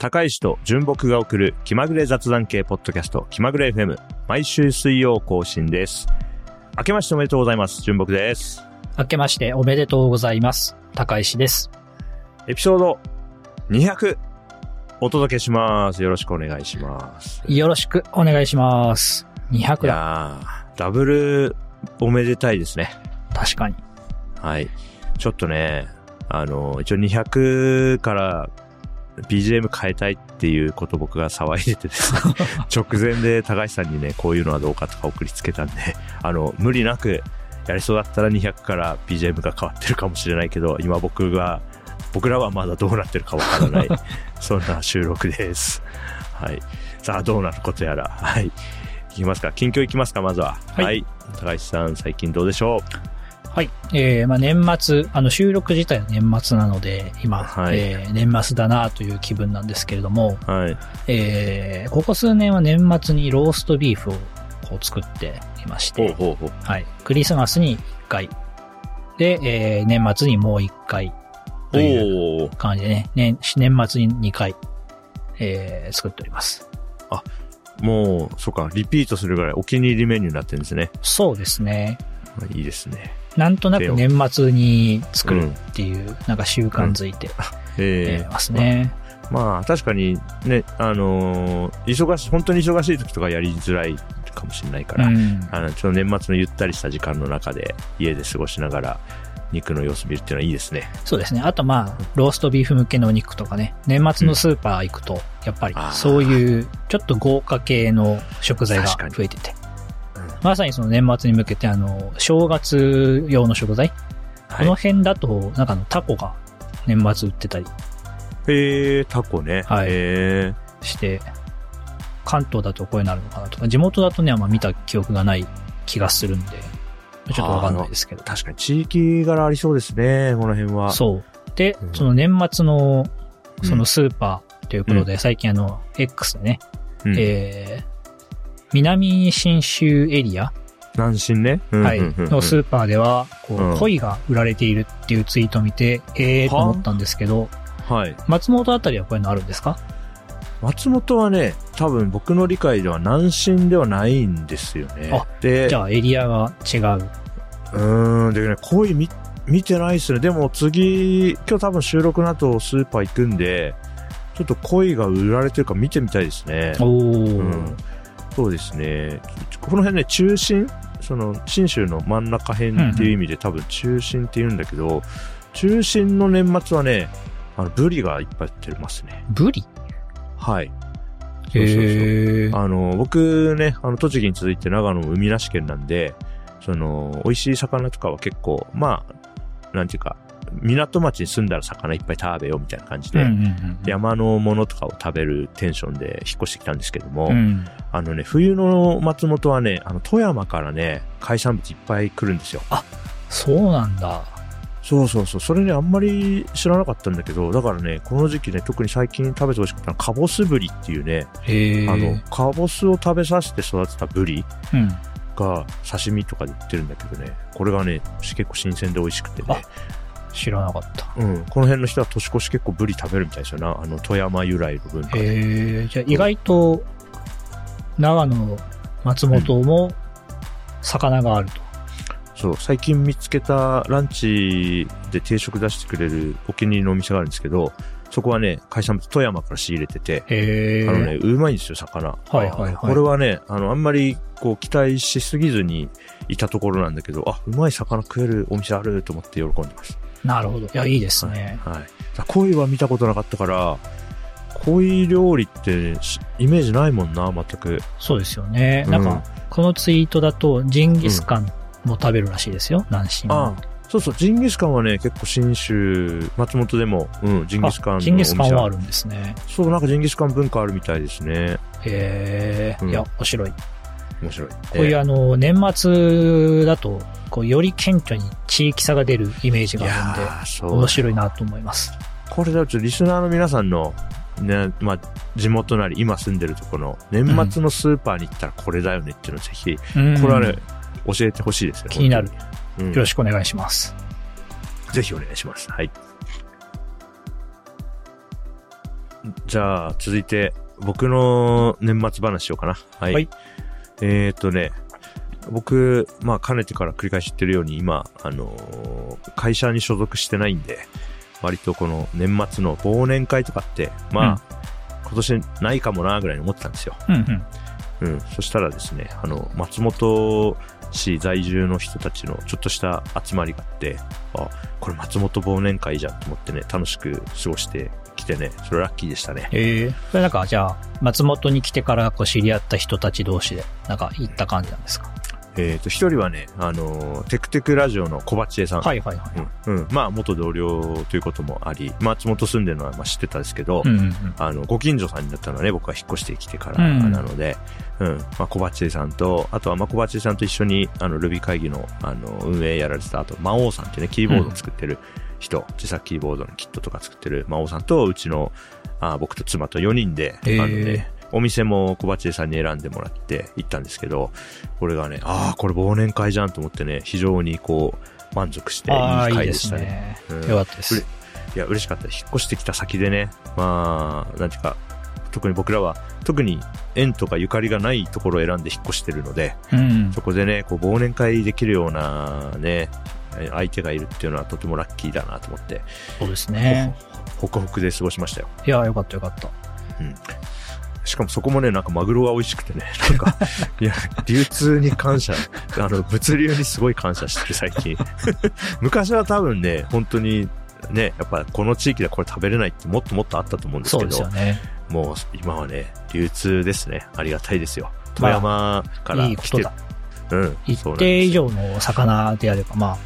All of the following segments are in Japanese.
高石と純木が送る気まぐれ雑談系ポッドキャスト気まぐれ FM 毎週水曜更新です。明けましておめでとうございます。純木です。明けましておめでとうございます。高石です。エピソード200お届けします。よろしくお願いします。よろしくお願いします。200いだ。やー、ダブルおめでたいですね。確かに。はい。ちょっとね、あの、一応200から BGM 変えたいっていうこと僕が騒いでてですね、直前で高橋さんにね、こういうのはどうかとか送りつけたんで、あの、無理なくやりそうだったら200から BGM が変わってるかもしれないけど、今僕が、僕らはまだどうなってるかわからない、そんな収録です。はい。さあ、どうなることやら。はい。いきますか。近況いきますか、まずは。はい高橋さん、最近どうでしょう？はい。えー、まあ年末、あの収録自体は年末なので、今、はいえー年末だなという気分なんですけれども、はい。えー、ここ数年は年末にローストビーフをこう作っていましほうて、ほうほう。はい。クリスマスに1回、で、えー、年末にもう1回という感じでね、年年末に2回、えー、作っております。もう、そうか、リピートするぐらいお気に入りメニューになってるんですね。そうですね。いいですね。なんとなく年末に作るっていう、なんか習慣づいてえーますね。まあ、確かにね、あのー忙しい、本当に忙しい時とかやりづらいかもしれないから、うん。あの、ちょっと年末のゆったりした時間の中で家で過ごしながら肉の様子見るっていうのはいいですね。そうですね。あとまあ、ローストビーフ向けのお肉とかね、年末のスーパー行くと、やっぱりそういうちょっと豪華系の食材が増えててうん。まさにその年末に向けてあの、正月用の食材、はいこの。辺だと、なんかあのタコが年末売ってたりえー、タコね。はいえして、関東だとこういうのあるのかなとか、地元だとね、あんま見た記憶がない気がするんで、ちょっとわかんないですけどー、。確かに地域柄ありそうですね、この辺は。そう。で、うんその年末の、うんそのスーパーということで、最近あの、X でね、うん。えー、南信州エリア、南進ね？うんはい、うんうんうんのスーパーでは、こう鯉が売られているっていうツイートを見て、えーと思ったんですけど、はい。松本あたりはこういうのあるんですか？松本はね、多分僕の理解では南進ではないんですよね。あで、じゃあエリアが違う。うーん、でね、恋見、見てないっすね。でも次、今日多分収録の後スーパー行くんで、ちょっと恋が売られてるか見てみたいですね。おー。うん。そうですね。この辺ね、中心その、新州の真ん中辺っていう意味で多分中心って言うんだけど、中心の年末はね、あの、ブリがいっぱい売ってますね。ブリ？はい。そうそうそう。あの、僕ね、あの、栃木に続いて長野も海なし県なんで、その、美味しい魚とかは結構、まあ、なんていうか、港町に住んだら魚いっぱい食べようみたいな感じで、うんうんうん山のものとかを食べるテンションで引っ越してきたんですけども、うん。あのね、冬の松本はね、あの、富山からね、海産物いっぱい来るんですよ。そうなんだ。そうそうそう。それね、あんまり知らなかったんだけど、だからね、この時期ね、特に最近食べてほしかったのは、カボスブリっていうね。あの、カボスを食べさせて育てたブリうん。が刺身とかで売ってるんだけどね、これがね、結構新鮮で美味しくてね、知らなかった。うん、この辺の人は年越し結構ブリ食べるみたいですよな、あの、富山由来の文化で。へえ、じゃあ意外と、長野、松本も、魚があると。そう、最近見つけたランチで定食出してくれるお気に入りのお店があるんですけど、そこはね、海産物富山から仕入れてて。あのね、うまいんですよ、魚。はいはいはいこれはね、あの、あんまり、こう、期待しすぎずにいたところなんだけど、あ、うまい魚食えるお店あると思って喜んでます。なるほど。いや、いいですね。はい。だ鯉は見たことなかったから、鯉料理ってしイメージないもんな、全く。そうですよね。うんなんか、このツイートだと、ジンギスカンも食べるらしいですよ、南進あそうそう、ジンギスカンはね、結構新州、松本でも、うん、ジンギスカンのお店ジンギスカンはあるんですね。そう、なんかジンギスカン文化あるみたいですね。へえ、うんいや、面白い。こ面白い。ういうあの、年末だと、こう、より顕著に地域差が出るイメージがあるんで。面白いなと思います。これだとリスナーの皆さんの、ね、まあ、地元なり今住んでるところの年末のスーパーに行ったらこれだよねっていうのをぜひ、うんこれはね、教えてほしいですね。気になる。よろしくお願いします。ぜひお願いします。はい。じゃあ、続いて、僕の年末話しようかな。はい。はいえーっとね、僕、まあ、かねてから繰り返し言ってるように、今、あのー会社に所属してないんで、割とこの年末の忘年会とかって、まあ、今年ないかもな、ぐらいに思ってたんですよ。うんうん。うん。そしたらですね、あの、松本市在住の人たちのちょっとした集まりがあって、あ、これ松本忘年会じゃんと思ってね、楽しく過ごしてきてね、それラッキーでしたね。ええそれなんか、じゃあ、松本に来てからこう知り合った人たち同士で、なんか行った感じなんですか？えっ、と、一人はね、あの、テクテクラジオの小鉢江さん。はいはいはい。うん。うん。まあ、元同僚ということもあり、松本住んでるのはまあ知ってたんですけど、うんうんうん。あの、ご近所さんになったのはね、僕が引っ越してきてからうんなので、うん。まあ、小鉢江さんと、あとはまあ、小鉢江さんと一緒に、あの、ルビ会議の、あの、運営やられてた、あと、魔王さんってね、キーボード作ってる人、自作キーボードのキットとか作ってる魔王さんと、うちの、あ僕と妻と4人で、あのね、お店も小鉢江さんに選んでもらって行ったんですけど、これがね、ああ、これ忘年会じゃんと思ってね、非常にこう、満足していい会ですしたね。ね。うんよかったです。いや、嬉しかった。引っ越してきた先でね、まあ、なんていうか、特に僕らは、特に縁とかゆかりがないところを選んで引っ越してるので、うん。そこでね、こう、忘年会できるようなね、相手がいるっていうのはとてもラッキーだなと思って、そうですね。ホクホクで過ごしましたよ。いや、よかったよかった。しかもそこもね、なんかマグロが美味しくてね、なんか、いや、流通に感謝、あの、物流にすごい感謝してる最近。昔は多分ね、本当に、ね、やっぱこの地域でこれ食べれないってもっともっとあったと思うんですそうけど、ですよね。もう今はね、流通ですね。ありがたいですよ。富まあ山から来てる。いいことだ。うん。一定以上の魚であれば、まあ、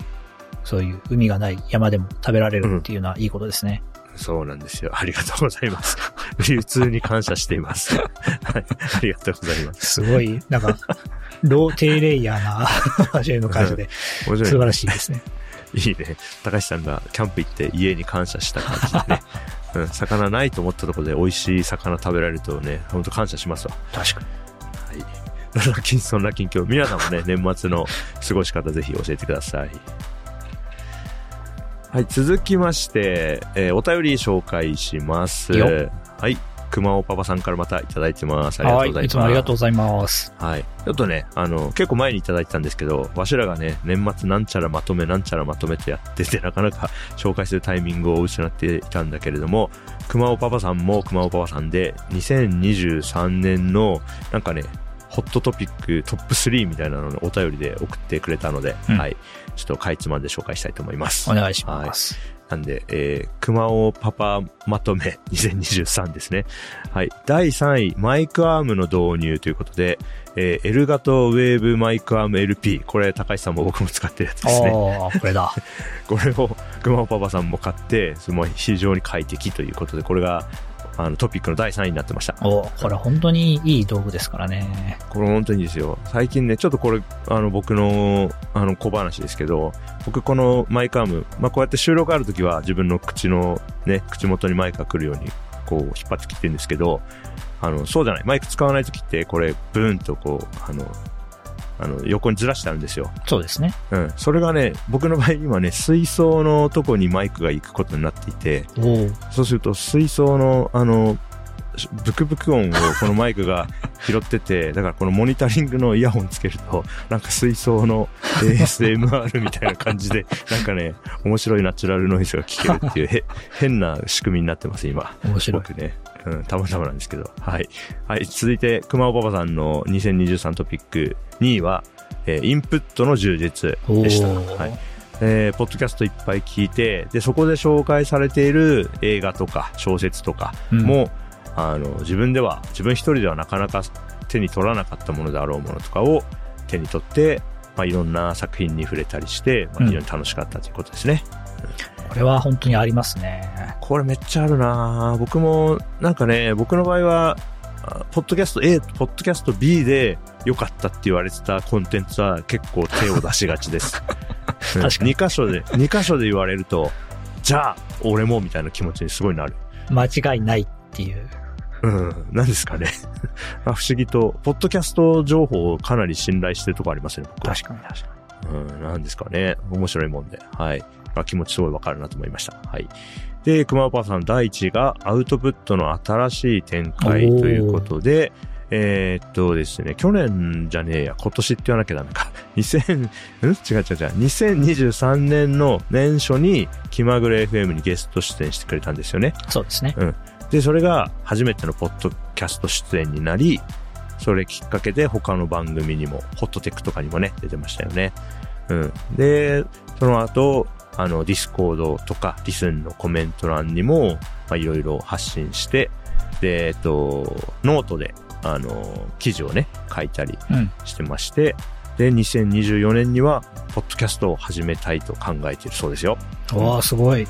そういう海がない山でも食べられるっていうのはいいことですね。そうなんですよ。ありがとうございます。流通に感謝しています。はい。ありがとうございます。すごい、なんか、ロー低レイヤーな初めの感じで、面白い。素晴らしいですね。いいね。高橋さんがキャンプ行って家に感謝した感じでね。うん。魚ないと思ったところで美味しい魚食べられるとね、本当感謝しますわ。確かに。はい。そんな近況。皆さんもね、年末の過ごし方ぜひ教えてください。はい、続きまして、えーお便り紹介します。はい。熊尾パパさんからまたいただいてます。ありがとうございます。はい、いつもありがとうございます。はい。ちょっとね、あの、結構前にいただいてたんですけど、わしらがね、年末なんちゃらまとめなんちゃらまとめとやってて、なかなか紹介するタイミングを失っていたんだけれども、熊尾パパさんも熊尾パパさんで、2023年の、なんかね、ホットトピックトップ3みたいなのをお便りで送ってくれたので、うんはい。ちょっとかいつまんで紹介したいと思います。お願いします。なんで、えー、熊尾パパまとめ 2023ですね。はい。第3位、マイクアームの導入ということで、えー、 Elgato Wave Mic Arm LP。これ、高橋さんも僕も使ってるやつですね。ああ、これだ。これを熊尾パパさんも買って、すごい非常に快適ということで、これが、あの、トピックの第3位になってました。おこれ本当にいい道具ですからね。これ本当にいいですよ。最近ね、ちょっとこれ、あの、僕の、あの、小話ですけど、僕このマイクアーム、まあ、こうやって収録あるときは自分の口の、ね、口元にマイクが来るように、こう、引っ張ってきてるんですけど、あの、そうじゃない。マイク使わないときって、これ、ブーンとこう、あの、あの、横にずらしてあるんですよ。そうですね。うん。それがね、僕の場合今ね、水槽のとこにマイクが行くことになっていて、そうすると水槽のあの、しブクブク音をこのマイクが拾ってて、だからこのモニタリングのイヤホンつけると、なんか水槽の ASMR みたいな感じで、なんかね、面白いナチュラルノイズが聞けるっていう、へ、変な仕組みになってます、今。面白い。僕ね。うん、たまたまなんですけど。はい。はい、続いて、熊尾パパさんの2023トピック2位は、えーインプットの充実でした。はい。えーポッドキャストいっぱい聞いて、で、そこで紹介されている映画とか小説とかうんも、あの、自分では、自分一人ではなかなか手に取らなかったものであろうものとかを手に取って、まあ、いろんな作品に触れたりして、まあ、うん非常に楽しかったということですね。これは本当にありますね。これめっちゃあるなぁ僕も、なんかね、僕の場合は、あポッドキャスト A とポッドキャスト B で良かったって言われてたコンテンツは結構手を出しがちです。うん確かに2箇所で、2箇所で言われると、じゃあ、俺もみたいな気持ちにすごいなる。間違いないっていう。うん、何ですかね。まあ不思議と、ポッドキャスト情報をかなり信頼してるとこありますね、僕は。確かに確かうん、なんですかね。面白いもんで。はい。まあ、気持ちすごいわかるなと思いました。はい。で、熊パさん第1位がアウトプットの新しい展開ということで、えーっとですね、去年じゃねえや、今年って言わなきゃダメか。2000、ん？違う違う違う。2023年の年初に気まぐれ FM にゲスト出演してくれたんですよね。そうですね。で、それが初めてのポッドキャスト出演になり、それきっかけで他の番組にも、ホットテックとかにもね、出てましたよね。うん。で、その後、あの、 Discord とか、 LISTEN のコメント欄にも、まあ、いろいろ発信して、で、えっと、ノートで、あの、記事をね、書いたりうん。してまして、で、2024年には、ポッドキャストを始めたいと考えているそうですよ。わあ、すごい。い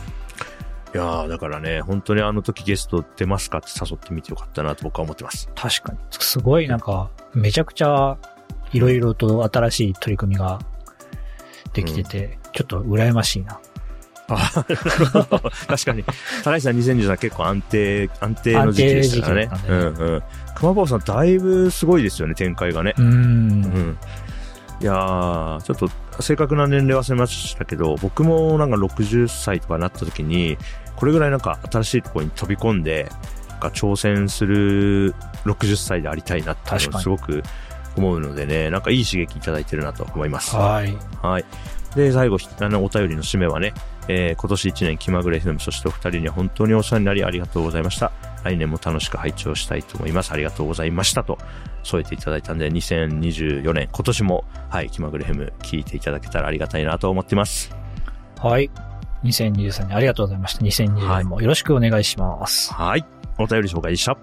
やー、だからね、本当にあの時ゲスト出ますかって誘ってみてよかったなと僕は思ってます。確かに。すごい、なんか、めちゃくちゃ、いろいろと新しい取り組みができてて、ちょっと羨ましいな。確かに。高橋さん2023結構安定、安定の時期でしたからね。安定の時期だうんうん。熊坊さんだいぶすごいですよね、展開がね。うー。うんん。いやー、ちょっと正確な年齢忘れましたけど、僕もなんか60歳とかなった時に、これぐらいなんか新しいところに飛び込んで、なんか挑戦する60歳でありたいなっていうのを確かにすごく思うのでね、なんかいい刺激いただいてるなと思います。はい。はい。で、最後、あの、お便りの締めはね、えー今年1年気まぐれ FM、そしてお二人には本当にお世話になりありがとうございました。来年も楽しく拝聴したいと思います。ありがとうございましたと添えていただいたんで、2024年、今年も、はい、気まぐれ FM 聞いていただけたらありがたいなと思ってます。はい。2023年ありがとうございました。2020年もよろしくお願いします。はい。お便り紹介でした。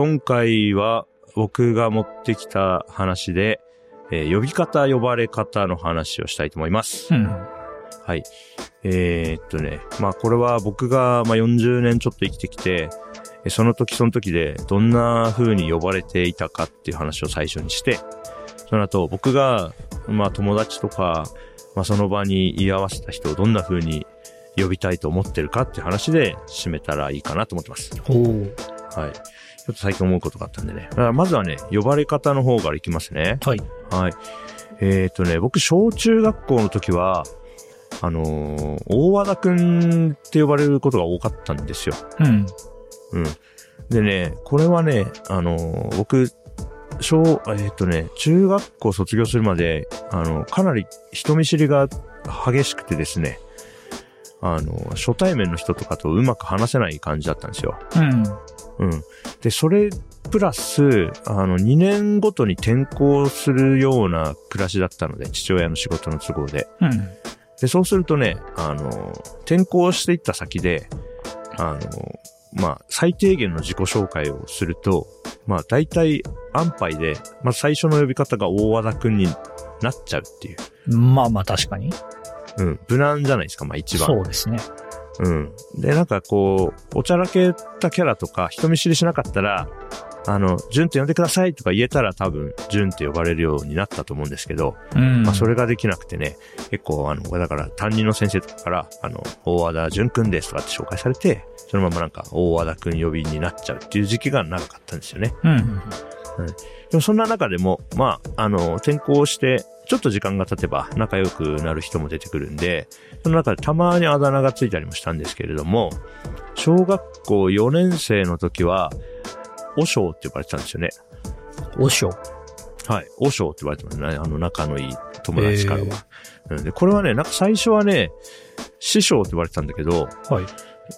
今回は僕が持ってきた話で、えー呼び方、呼ばれ方の話をしたいと思います。うん。はい。えーっとね、まあこれは僕がまあ40年ちょっと生きてきて、えその時その時でどんな風に呼ばれていたかっていう話を最初にして、その後僕がまあ友達とか、まあその場に居合わせた人をどんな風に呼びたいと思ってるかっていう話で締めたらいいかなと思ってます。はい。ちょっと最近思うことがあったんでね。まずはね、呼ばれ方の方からいきますね。はい。はい。えっ、とね、僕、小中学校の時は、あのー大和田くんって呼ばれることが多かったんですよ。うん。うん。でね、これはね、あのー僕、小、えっ、とね、中学校卒業するまで、あの、かなり人見知りが激しくてですね、あの、初対面の人とかとうまく話せない感じだったんですよ。うん。うん。で、それ、プラス、あの、2年ごとに転校するような暮らしだったので、父親の仕事の都合で。うん。で、そうするとね、あの、転校していった先で、あの、まあ、最低限の自己紹介をすると、まあ、大体安牌で、まあ、最初の呼び方が大和田くんになっちゃうっていう。まあまあ確かに。うん。無難じゃないですか、まあ一番。そうですね。うん。で、なんかこう、おちゃらけたキャラとか、人見知りしなかったら、あの、ジュンって呼んでくださいとか言えたら多分、ジュンって呼ばれるようになったと思うんですけど、うん。まあそれができなくてね、結構あの、だから担任の先生とかから、あの、大和田淳くんですとかって紹介されて、そのままなんか大和田くん呼びになっちゃうっていう時期が長かったんですよね。うんうん。でもそんな中でも、まあ、あの、転校して、ちょっと時間が経てば仲良くなる人も出てくるんで、その中でたまにあだ名がついたりもしたんですけれども、小学校4年生の時は、おしょうって呼ばれてたんですよね。おしょ。はい。おしょうって呼ばれてますね。あの、仲のいい友達からは。うんで、これはね、なんか最初はね、師匠って呼ばれてたんだけど、はい。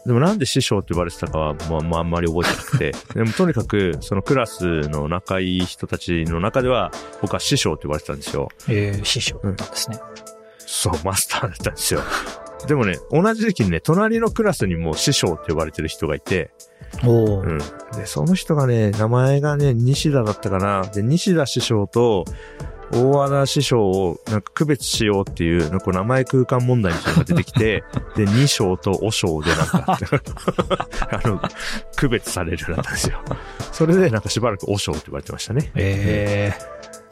でもなんで師匠って呼ばれてたかは、まあ、まあ、あんまり覚えてなくて。でもとにかく、そのクラスの仲いい人たちの中では、僕は師匠って呼ばれてたんですよ。えー、師匠だったんですね。そう、マスターだったんですよ。でもね、同じ時期にね、隣のクラスにも師匠って呼ばれてる人がいて、おー。うん。で、その人がね、名前がね、西田だったかな。で、西田師匠と、大和田師匠をなんか区別しようっていう、なんか名前空間問題みたいなのが出てきて、で、二章とお章でなんか、あの、区別されるようになったんですよ。それでなんかしばらくお章って言われてましたね。え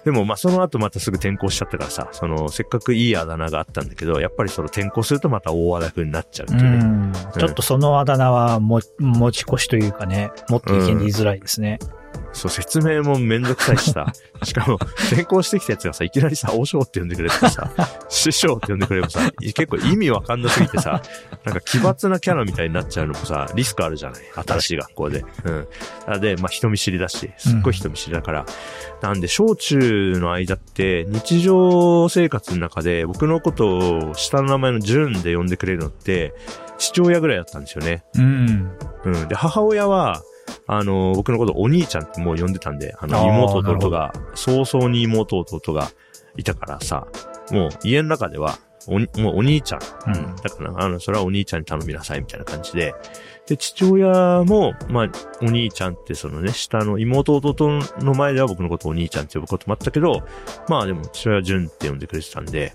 でもまあその後またすぐ転校しちゃったからさ、そのせっかくいいあだ名があったんだけど、やっぱりその転校するとまた大和田くんになっちゃうっていうね。うん。ちょっとそのあだ名はも、持ち越しというかね、もっと意見で言いづらいですね。そう、説明もめんどくさいしさ、しかも転校してきたやつがさ、いきなりさ、お尚って呼んでくれるとさ、師匠って呼んでくれるもさ、結構意味わかんなすぎてさ、なんか奇抜なキャラみたいになっちゃうのもさ、リスクあるじゃない？新しい学校で。うん。で、まあ人見知りだし、すっごい人見知りだから。なんで、小中の間って、日常生活の中で僕のことを下の名前の順で呼んでくれるのって、父親ぐらいだったんですよね。うん。うん。で、母親は、あの、僕のことお兄ちゃんってもう呼んでたんで、あの、妹弟が、早々に妹弟がいたからさ、もう家の中では、おにもうお兄ちゃん。うんうん。だから、あの、それはお兄ちゃんに頼みなさいみたいな感じで。で、父親も、まあ、お兄ちゃんってそのね、下の妹弟の前では僕のことをお兄ちゃんって呼ぶこともあったけど、まあでも父親は純って呼んでくれてたんで、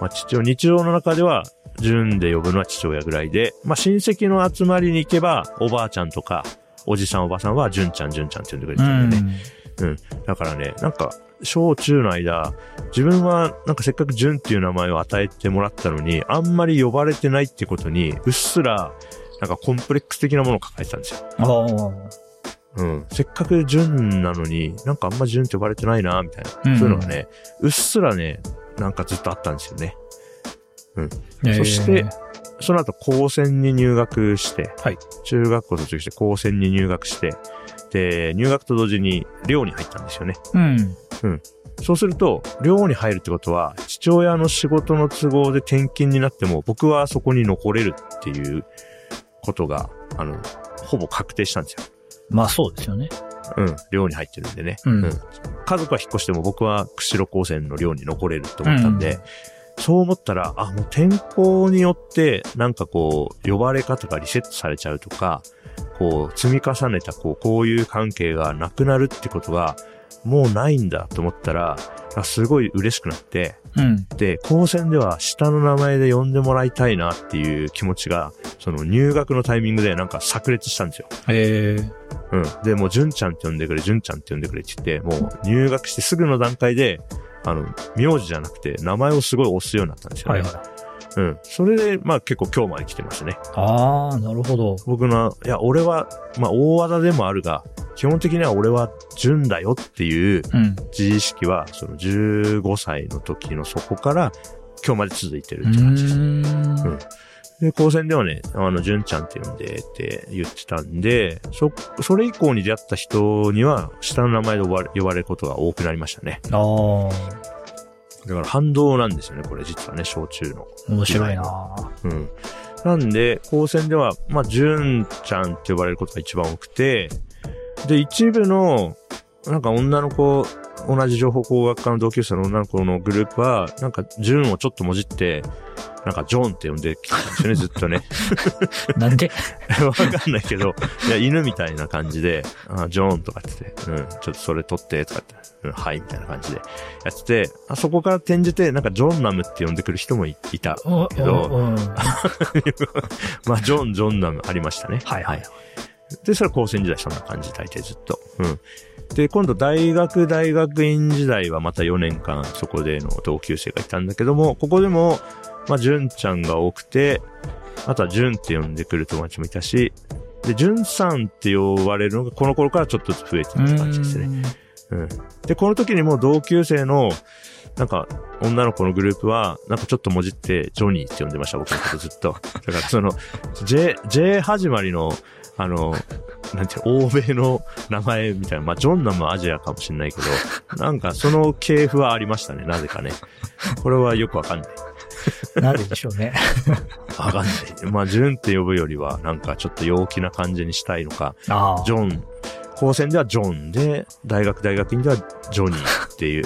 まあ父親、日常の中では、純で呼ぶのは父親ぐらいで、まあ親戚の集まりに行けば、おばあちゃんとか、おじさんおばさんは純ちゃん純ちゃんって呼んでくれてうたんだよね。ん。だからね、なんか、小中の間、自分はなんかせっかく純っていう名前を与えてもらったのに、あんまり呼ばれてないってことに、うっすら、なんかコンプレックス的なものを抱えてたんですよ。ああ。うん。せっかく純なのに、なんかあんま純って呼ばれてないな、みたいな。うんそういうのがね、うっすらね、なんかずっとあったんですよね。えーそして、その後高専に入学して、はい中学校卒業して高専に入学して、で、入学と同時に寮に入ったんですよね。うん。そうすると、寮に入るってことは、父親の仕事の都合で転勤になっても、僕はそこに残れるっていうことが、あの、ほぼ確定したんですよ。まあそうですよね。うん、寮に入ってるんでね。うん家族は引っ越しても僕は釧路高専の寮に残れると思ったんで、うんそう思ったら、あ、もう天候によって、なんかこう、呼ばれ方がリセットされちゃうとか、こう、積み重ねた、こう、こういう関係がなくなるってことが、もうないんだと思ったら、あすごい嬉しくなって、うん。で、高専では下の名前で呼んでもらいたいなっていう気持ちが、その入学のタイミングでなんか炸裂したんですよ。ええうん。で、もう、純ちゃんって呼んでくれ、純ちゃんって呼んでくれって言って、もう、入学してすぐの段階で、あの、名字じゃなくて、名前をすごい押すようになったんですよね。はいはい。うん。それで、まあ結構今日まで来てますね。ああ、なるほど。僕の、いや、俺は、まあ大技でもあるが、基本的には俺は純だよっていううん。自意識は、その15歳の時のそこから、今日まで続いてるうって感じです。ーんうんで、高専ではね、あの、純ちゃんって呼んでって言ってたんで、そ、それ以降に出会った人には、下の名前で呼ばれ呼ばれることが多くなりましたね。ああ、だから反動なんですよね、これ実はね、小中の。面白いなうん。なんで、高専では、まあ、純ちゃんって呼ばれることが一番多くて、で、一部の、なんか女の子、同じ情報工学科の同級生の女の子のグループは、なんか、純をちょっともじって、なんか、ジョンって呼んできたんですよね、ずっとね。なんで？わかんないけど、いや、犬みたいな感じで、あジョーンとかって言って、うん、ちょっとそれ取って、とかって、うん、はい、みたいな感じでやってて、あそこから転じて、なんかジョンナムって呼んでくる人もいいた。おけどまあ、ジョン、ジョンナムありましたね。はいはい。で、それは高専時代そんな感じ、大抵ずっと。うん。で、今度大学、大学院時代はまた4年間そこでの同級生がいたんだけども、ここでも、まあ、純ちゃんが多くて、あとは純って呼んでくる友達もいたし、で、純さんって呼ばれるのがこの頃からちょっとずつ増えていった感じですね。うん。で、この時にも同級生の、なんか、女の子のグループは、なんかちょっともじって、ジョニーって呼んでました、僕のことずっと。だからその、J、J 始まりの、あの、なんていうの、欧米の名前みたいな、まあ、ジョンナムはアジアかもしれないけど、なんかその系譜はありましたね、なぜかね。これはよくわかんない。なんででしょうね。わかんない。まあ、ジュンって呼ぶよりは、なんかちょっと陽気な感じにしたいのか。ジョン、高専ではジョンで、大学大学院ではジョニーっていう。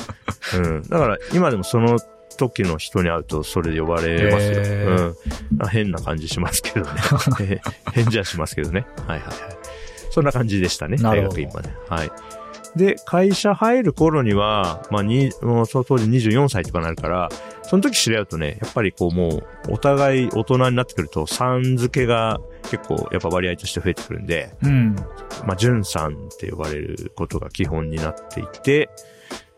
うん。だから今でもその時の人に会うとそれで呼ばれますよ。へーうんあ。変な感じしますけどね。え変じゃしますけどね。はいはいはい。そんな感じでしたね。大学院まで。はい。で、会社入る頃には、まあ、に、もうその当時24歳とかなるから、その時知り合うとね、やっぱりこうもう、お互い大人になってくると、さん付けが結構やっぱ割合として増えてくるんで、うん。まあ、さんって呼ばれることが基本になっていて、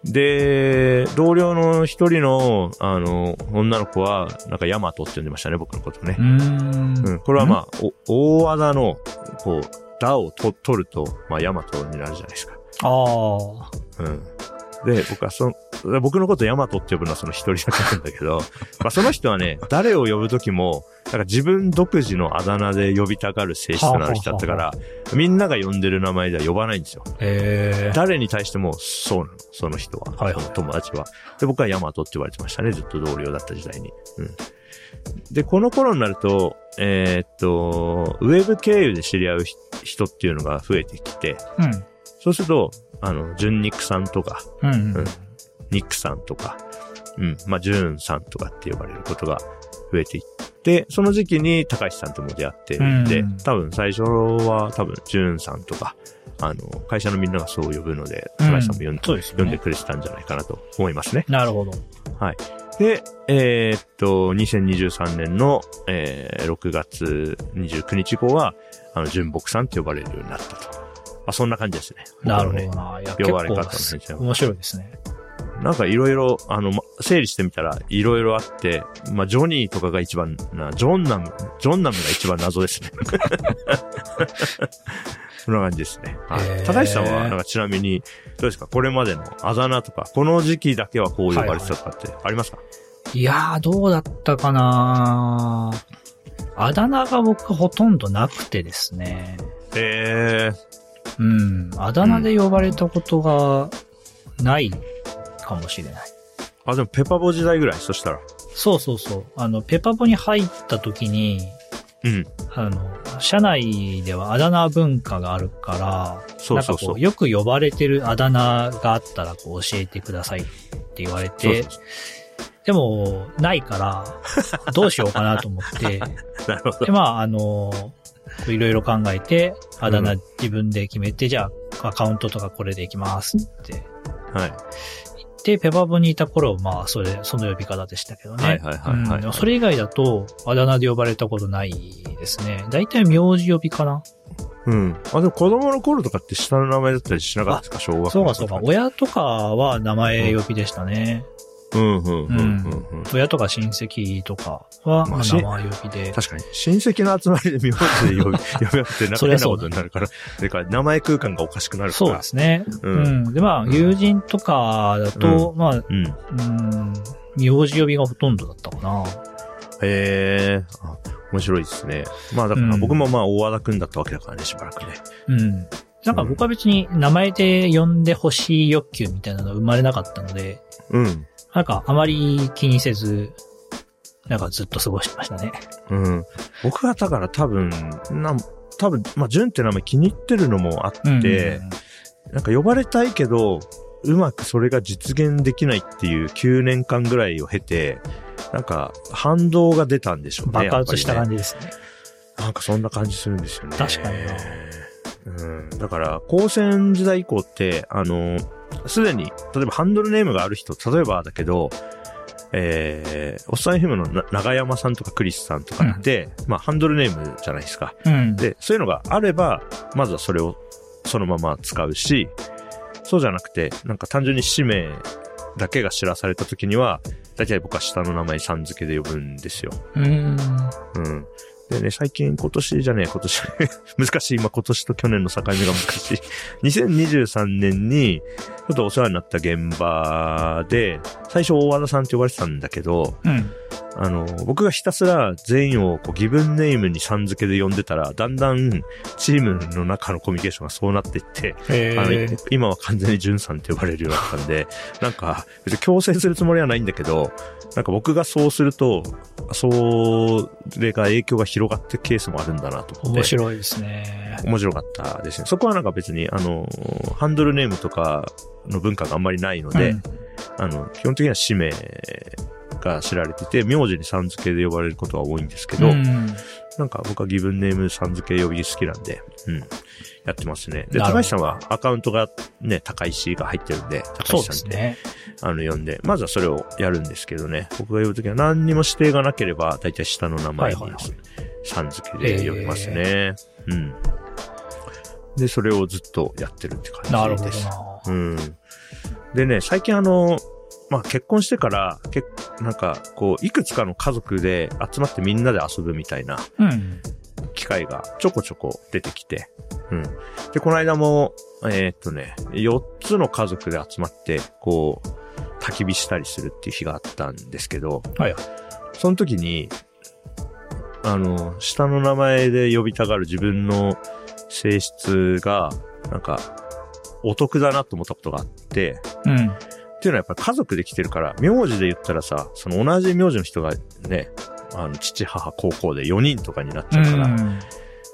で、同僚の一人の、あの、女の子は、なんかヤマトって呼んでましたね、僕のことねう。ん。うん。これはまあ、お大技の、こう、ダをと取ると、まあ、ヤマトになるじゃないですか。ああ。うん。で、僕はその、僕のことヤマトって呼ぶのはその一人だけなんだけど、まあその人はね、誰を呼ぶときも、なんか自分独自のあだ名で呼びたがる性質のある人だったから、みんなが呼んでる名前では呼ばないんですよ。ええ誰に対してもそうなの、その人は。はい友達は。で、僕はヤマトって言われてましたね、ずっと同僚だった時代に。うん。で、この頃になると、えーっと、ウェブ経由で知り合うひ人っていうのが増えてきて、うん。そうすると、あの、ジュンニクさんとか、うん。うんニックさんとか、うん、まあ、ジューンさんとかって呼ばれることが増えていって、その時期に高橋さんとも出会ってるんで、うん多分最初は多分ジューンさんとか、あの、会社のみんながそう呼ぶので、うん高橋さんも呼んうですよね呼んでくれてたんじゃないかなと思いますね。なるほど。で、えーっと、2023年の、えー6月29日以降は、あの、純木さんって呼ばれるようになったと。まあ、そんな感じですね。なるほどな。いや、呼ばれ方の面白いですね。なんかいろいろ、あの、ま整理してみたらいろいろあって、まあ、ジョニーとかが一番な、ジョンナム、ジョンナムが一番謎ですね。そんな感じですね。はい高橋さんは、なんかちなみに、どうですか？これまでのあだ名とか、この時期だけはこう呼ばれてたとかってありますか、いやー、どうだったかなあだ名が僕ほとんどなくてですね。えうん。あだ名で呼ばれたことがないかもしれない。ー、あ、でもペパボ時代ぐらい？そしたら。そうそうそう。あの、ペパボに入った時に、うん。あの、社内ではあだ名文化があるから、そうそうそうなんかこう、。よく呼ばれてるあだ名があったらこう教えてくださいって言われて、そうそうでも、ないから、どうしようかなと思って、なるほどで、。まあ、あの、いろいろ考えて、あだ名うん自分で決めて、じゃあ、アカウントとかこれでいきますってはい。言って、ペパボにいた頃、まあ、それ、その呼び方でしたけどね。はいはいはいはいうんでもそれ以外だと、あだ名で呼ばれたことないですね。大体名字呼びかな。うん。あ、でも子供の頃とかって下の名前だったりしなかったですか？小学校そうかそうか。親とかは名前呼びでしたね。うんうんうんうんうん。親とか親戚とかはまあし名前呼びで。確かに。親戚の集まりで名字で 呼び、呼び合ってなんか変なことになるから。でか、名前空間がおかしくなるから。そうですね。う。うんん。で、まあ、友人とかだと、まあ、うん。うん、名字呼びがほとんどだったかな。へえ。あ面白いですね。まあだからうん僕もまあ大和田くんだったわけだからね、しばらくね。うん。なんか僕は別に名前で呼んでほしい欲求みたいなのは生まれなかったので、うん。なんかあまり気にせず、なんかずっと過ごしてましたね。うん。僕はだから多分、なん、多分、まあ、純って名前気に入ってるのもあって、なんか呼ばれたいけど、うまくそれが実現できないっていう9年間ぐらいを経て、なんか反動が出たんでしょうね。爆発した感じですね。なんかそんな感じするんですよね。確かになうん。だから、高専時代以降って、あの、すでに、例えばハンドルネームがある人、例えばだけど、えー、おっさん FM のな長山さんとかクリスさんとかって、まあハンドルネームじゃないですか。うん。で、そういうのがあれば、まずはそれをそのまま使うし、そうじゃなくて、なんか単純に氏名だけが知らされた時には、大体僕は下の名前さん付けで呼ぶんですよ。うん。うん。でね、最近、今年じゃねえ、今年、難しい、今今年と去年の境目が難しい。2023年に、ちょっとお世話になった現場で、最初大和田さんって呼ばれてたんだけど、うん。あの、僕がひたすら全員をこうギブンネームにさん付けで呼んでたら、だんだんチームの中のコミュニケーションがそうなっていって、あのえー、今は完全にジュンさんって呼ばれるようになったんで、なんか、別に強制するつもりはないんだけど、なんか僕がそうすると、それが影響が広がってケースもあるんだなと思って。面白いですね。面白かったですね。そこはなんか別に、あの、ハンドルネームとかの文化があんまりないので、うんあの、基本的には氏名が知られてて、名字にさん付けで呼ばれることが多いんですけど、うんなんか僕はギブンネームさん付け呼び好きなんで、うん。やってますね。で、高橋さんはアカウントがね、高石が入ってるんで、高橋さんって、ね。あの、呼んで、まずはそれをやるんですけどね。僕が呼ぶときは何にも指定がなければ、だいたい下の名前にさん付けで呼びますね。うん。で、それをずっとやってるって感じです。なるほどな。うん。でね、最近あの、まあ、結婚してから、けなんか、こう、いくつかの家族で集まってみんなで遊ぶみたいなうん。機会がちょこちょこ出てきて、うん。で、この間も、えーっとね、4つの家族で集まって、こう、焚き火したりするっていう日があったんですけど、はい。その時に、あの、下の名前で呼びたがる自分の性質が、なんか、お得だなと思ったことがあって、うん。っていうのはやっぱり家族で来てるから、名字で言ったらさ、その同じ名字の人がね、あの、父、母、高校で4人とかになっちゃうから、うん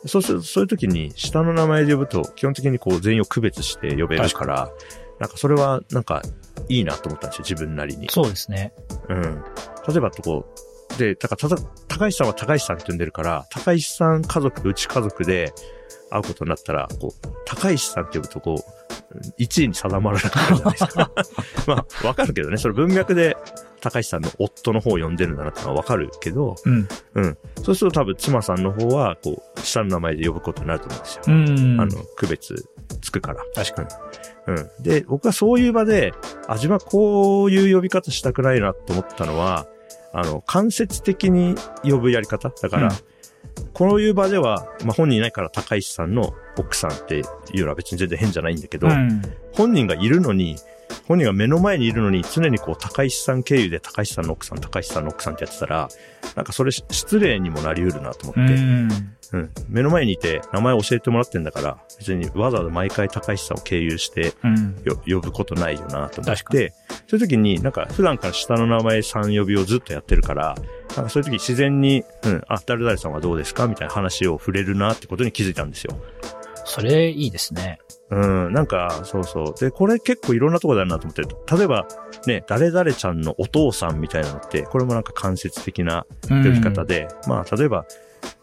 そうすると、そういう時に下の名前で呼ぶと、基本的にこう全員を区別して呼べるから、なんかそれはなんかいいなと思ったんですよ、自分なりに。そうですね。うん。例えばとこう、で、だからただ、高石さんは高石さんって呼んでるから、高石さん家族とうち家族で会うことになったら、こう、高石さんって呼ぶとこう、1位に定まらなくなるじゃないですか。まあ、わかるけどね、それ文脈で高石さんの夫の方を呼んでるんだなってのはわかるけど、うん。うん。そうすると多分妻さんの方は、こう、下の名前で呼ぶことになると思うんですよ。うん。あの、区別つくから。確かに。うん。で、僕はそういう場で、あ、自分はこういう呼び方したくないなと思ったのは、あの、間接的に呼ぶやり方。だから、うんこういう場では、まあ、本人いないから高石さんの奥さんっていうのは別に全然変じゃないんだけど、うん。本人がいるのに、本人が目の前にいるのに常にこう高石さん経由で高石さんの奥さん、高石さんの奥さんってやってたら、なんかそれ失礼にもなり得るなと思って、うん。うん。目の前にいて名前教えてもらってんだから、別にわざわざ毎回高石さんを経由して呼ぶことないよなと思って、そういう時になんか普段から下の名前さん呼びをずっとやってるから、なんかそういう時自然に、うん、あ、誰々さんはどうですかみたいな話を触れるなってことに気づいたんですよ。それ、いいですね。うん、なんか、そうそう。で、これ結構いろんなところだなと思ってる。例えば、ね、誰々ちゃんのお父さんみたいなのって、これもなんか間接的なうん呼び方で、まあ、例えば、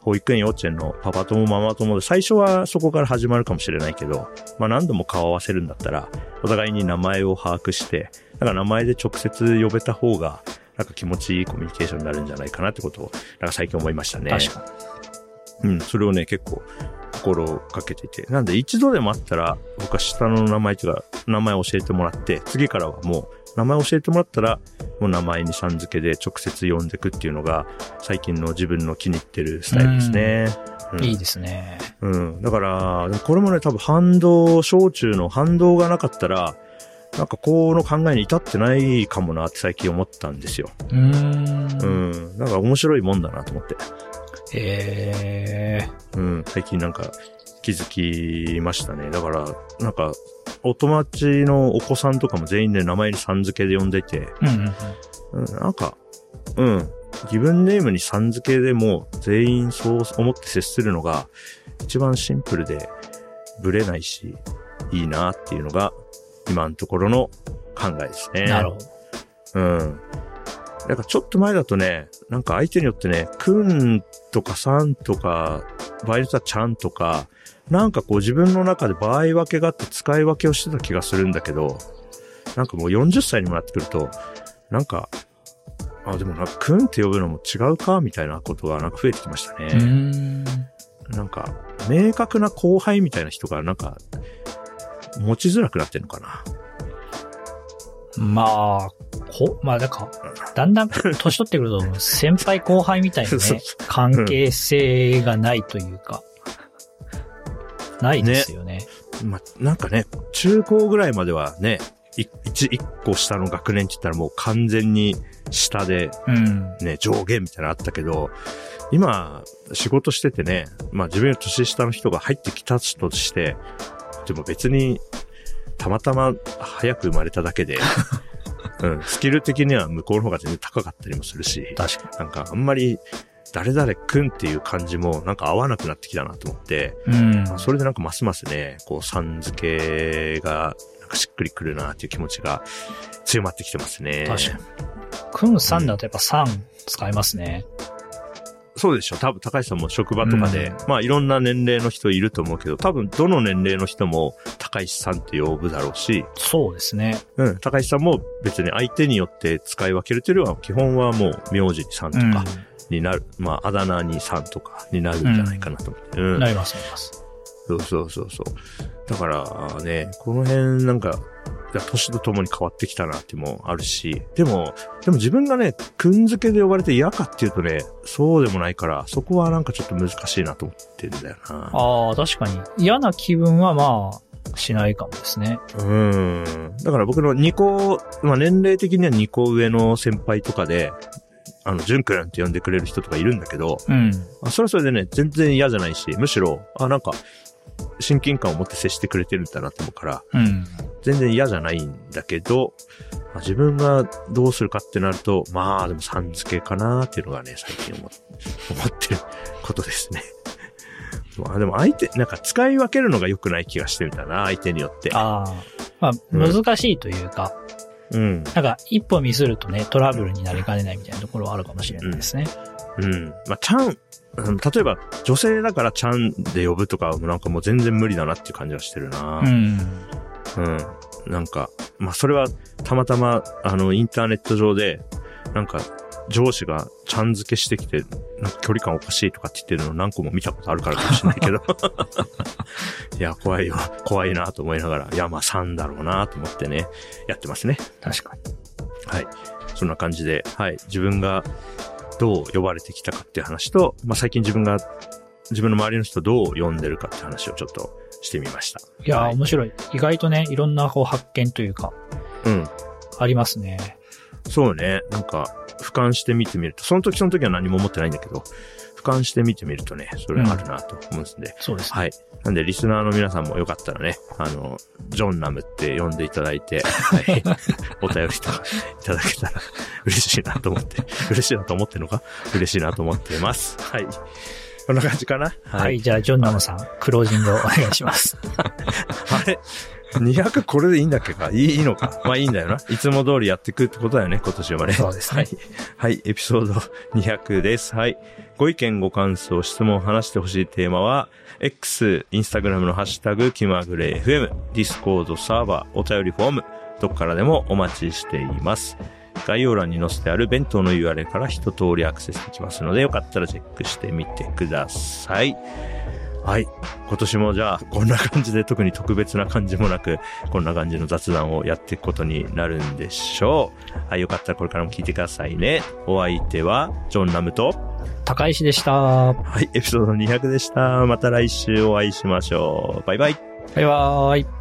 保育園幼稚園のパパ友ママ友で、最初はそこから始まるかもしれないけど、まあ何度も顔合わせるんだったら、お互いに名前を把握して、だから名前で直接呼べた方が、なんか気持ちいいコミュニケーションになるんじゃないかなってことを、なんか最近思いましたね。確かに。うん、それをね、結構心をかけていて。なんで一度でもあったら、僕は下の名前というか、名前を教えてもらって、次からはもう、名前教えてもらったら、もう名前にさん付けで直接呼んでくっていうのが、最近の自分の気に入ってるスタイルですね。うんいいですね。うん。だから、これもね、多分反動、小中の反動がなかったら、なんかこの考えに至ってないかもなって最近思ったんですよ。うーん。うん。なんか面白いもんだなと思って。ええうん、最近なんか気づきましたね。だから、なんか、お友達のお子さんとかも全員で名前にさん付けで呼んでいて、うん。うん、なんか、うん、自分ネームにさん付けでも全員そう思って接するのが一番シンプルでブレないし、いいなっていうのが今のところの考えですね。なるほど。うん。なんかちょっと前だとね、なんか相手によってね、くんとかさんとか、場合によってはちゃんとか、なんかこう自分の中で場合分けがあって使い分けをしてた気がするんだけど、なんかもう40歳にもなってくると、なんか、あ、でもなんかくんって呼ぶのも違うか？みたいなことがなんか増えてきましたね。ん。なんか、明確な後輩みたいな人がなんか、持ちづらくなってるのかな。まあ、こ、まあなんか、だんだん年取ってくると、先輩後輩みたいなね、関係性がないというか、ないですよね。まあ、なんかね、中高ぐらいまではね、い一、一個下の学年って言ったらもう完全に下でうん。ね、上限みたいなのあったけど、今、仕事しててね、まあ自分より年下の人が入ってきたとして、でも別に、たまたま早く生まれただけで、うん、スキル的には向こうの方が全然高かったりもするし、確かなんかあんまり、誰々くんっていう感じもなんか合わなくなってきたなと思って、に。うん。まあそれでなんかますますね、こう、さん付けが、なんかしっくりくるなっていう気持ちが強まってきてますね。確かに。くんさんだとやっぱさん使いますね。そうでしょ。多分高橋さんも職場とかで、うんまあいろんな年齢の人いると思うけど、多分どの年齢の人も高石さんって呼ぶだろうし、そうですね。うん、高石さんも別に相手によって使い分けるというよりは、基本はもう名字にさんとうん。かになる、まああだ名にさんとかになるんじゃないかなと思って。うん。なります、なります。そうそうそうそう。だからね、この辺なんか、年とともに変わってきたなっていうのもあるし、でも、でも自分がね、くんづけで呼ばれて嫌かっていうとね、そうでもないから、そこはなんかちょっと難しいなと思ってんだよな。ああ、確かに。嫌な気分はまあ、しないかもですね。うん。だから僕の2個、まあ年齢的には2個上の先輩とかで、あの、ジュンくんって呼んでくれる人とかいるんだけど、うん。あそれはそれでね、全然嫌じゃないし、むしろ、あ、なんか、親近感を持って接してくれてるんだなって思うから、うん。全然嫌じゃないんだけど、まあ、自分がどうするかってなると、まあでもさん付けかなっていうのがね、最近思ってることですね。まあでも相手、なんか使い分けるのが良くない気がしてるんだな、相手によって。ああ。まあ、うん難しいというか、うん。なんか、一歩ミスるとね、トラブルになりかねないみたいなところはあるかもしれないですね。うん。まあ、ちゃん、うん例えば、女性だからちゃんで呼ぶとかは、なんかもう全然無理だなっていう感じはしてるな。うん。うん。なんか、まあ、それは、たまたま、あの、インターネット上で、なんか、上司がちゃん付けしてきて、なんか距離感おかしいとかって言ってるの何個も見たことあるからかもしれないけど。いや、怖いよ。怖いなと思いながら、いや、まあ3だろうなと思ってね、やってますね。確かに。はい。そんな感じで、はい。自分がどう呼ばれてきたかっていう話と、まあ、最近自分が、自分の周りの人どう呼んでるかって話をちょっとしてみました。いやー、はい面白い。意外とね、いろんなこう発見というか、うん。ありますね。そうね。なんか、俯瞰して見てみると、その時その時は何も思ってないんだけど、俯瞰して見てみるとね、それあるなと思うんですね。そうですね。はい。なんで、リスナーの皆さんもよかったらね、あの、ジョンナムって呼んでいただいて、はい。お便りとかいただけたら嬉しいなと思って、嬉しいなと思ってるのか？嬉しいなと思っています。はい。こんな感じかな？はい、。じゃあ、ジョンナムさん、クロージングをお 願いします。あれ ?200 これでいいんだっけか？いいいいのか？まあいいんだよな。いつも通りやっていくってことだよね、今年はね。そうですねはい。はい、エピソード200です。はい。ご意見、ご感想、質問、話してほしいテーマは、X、インスタグラムのハッシュタグ、気まぐれ FM、ディスコードサーバー、お便りフォーム、どこからでもお待ちしています。概要欄に載せてある弁当の URL から一通りアクセスできますので、よかったらチェックしてみてください。はい。今年もじゃあ、こんな感じで特に特別な感じもなく、こんな感じの雑談をやっていくことになるんでしょう。はい。よかったらこれからも聞いてくださいね。お相手は、ジョン・ナムと、高石でした。はい。エピソード200でした。また来週お会いしましょう。バイバイ。バイバーイ。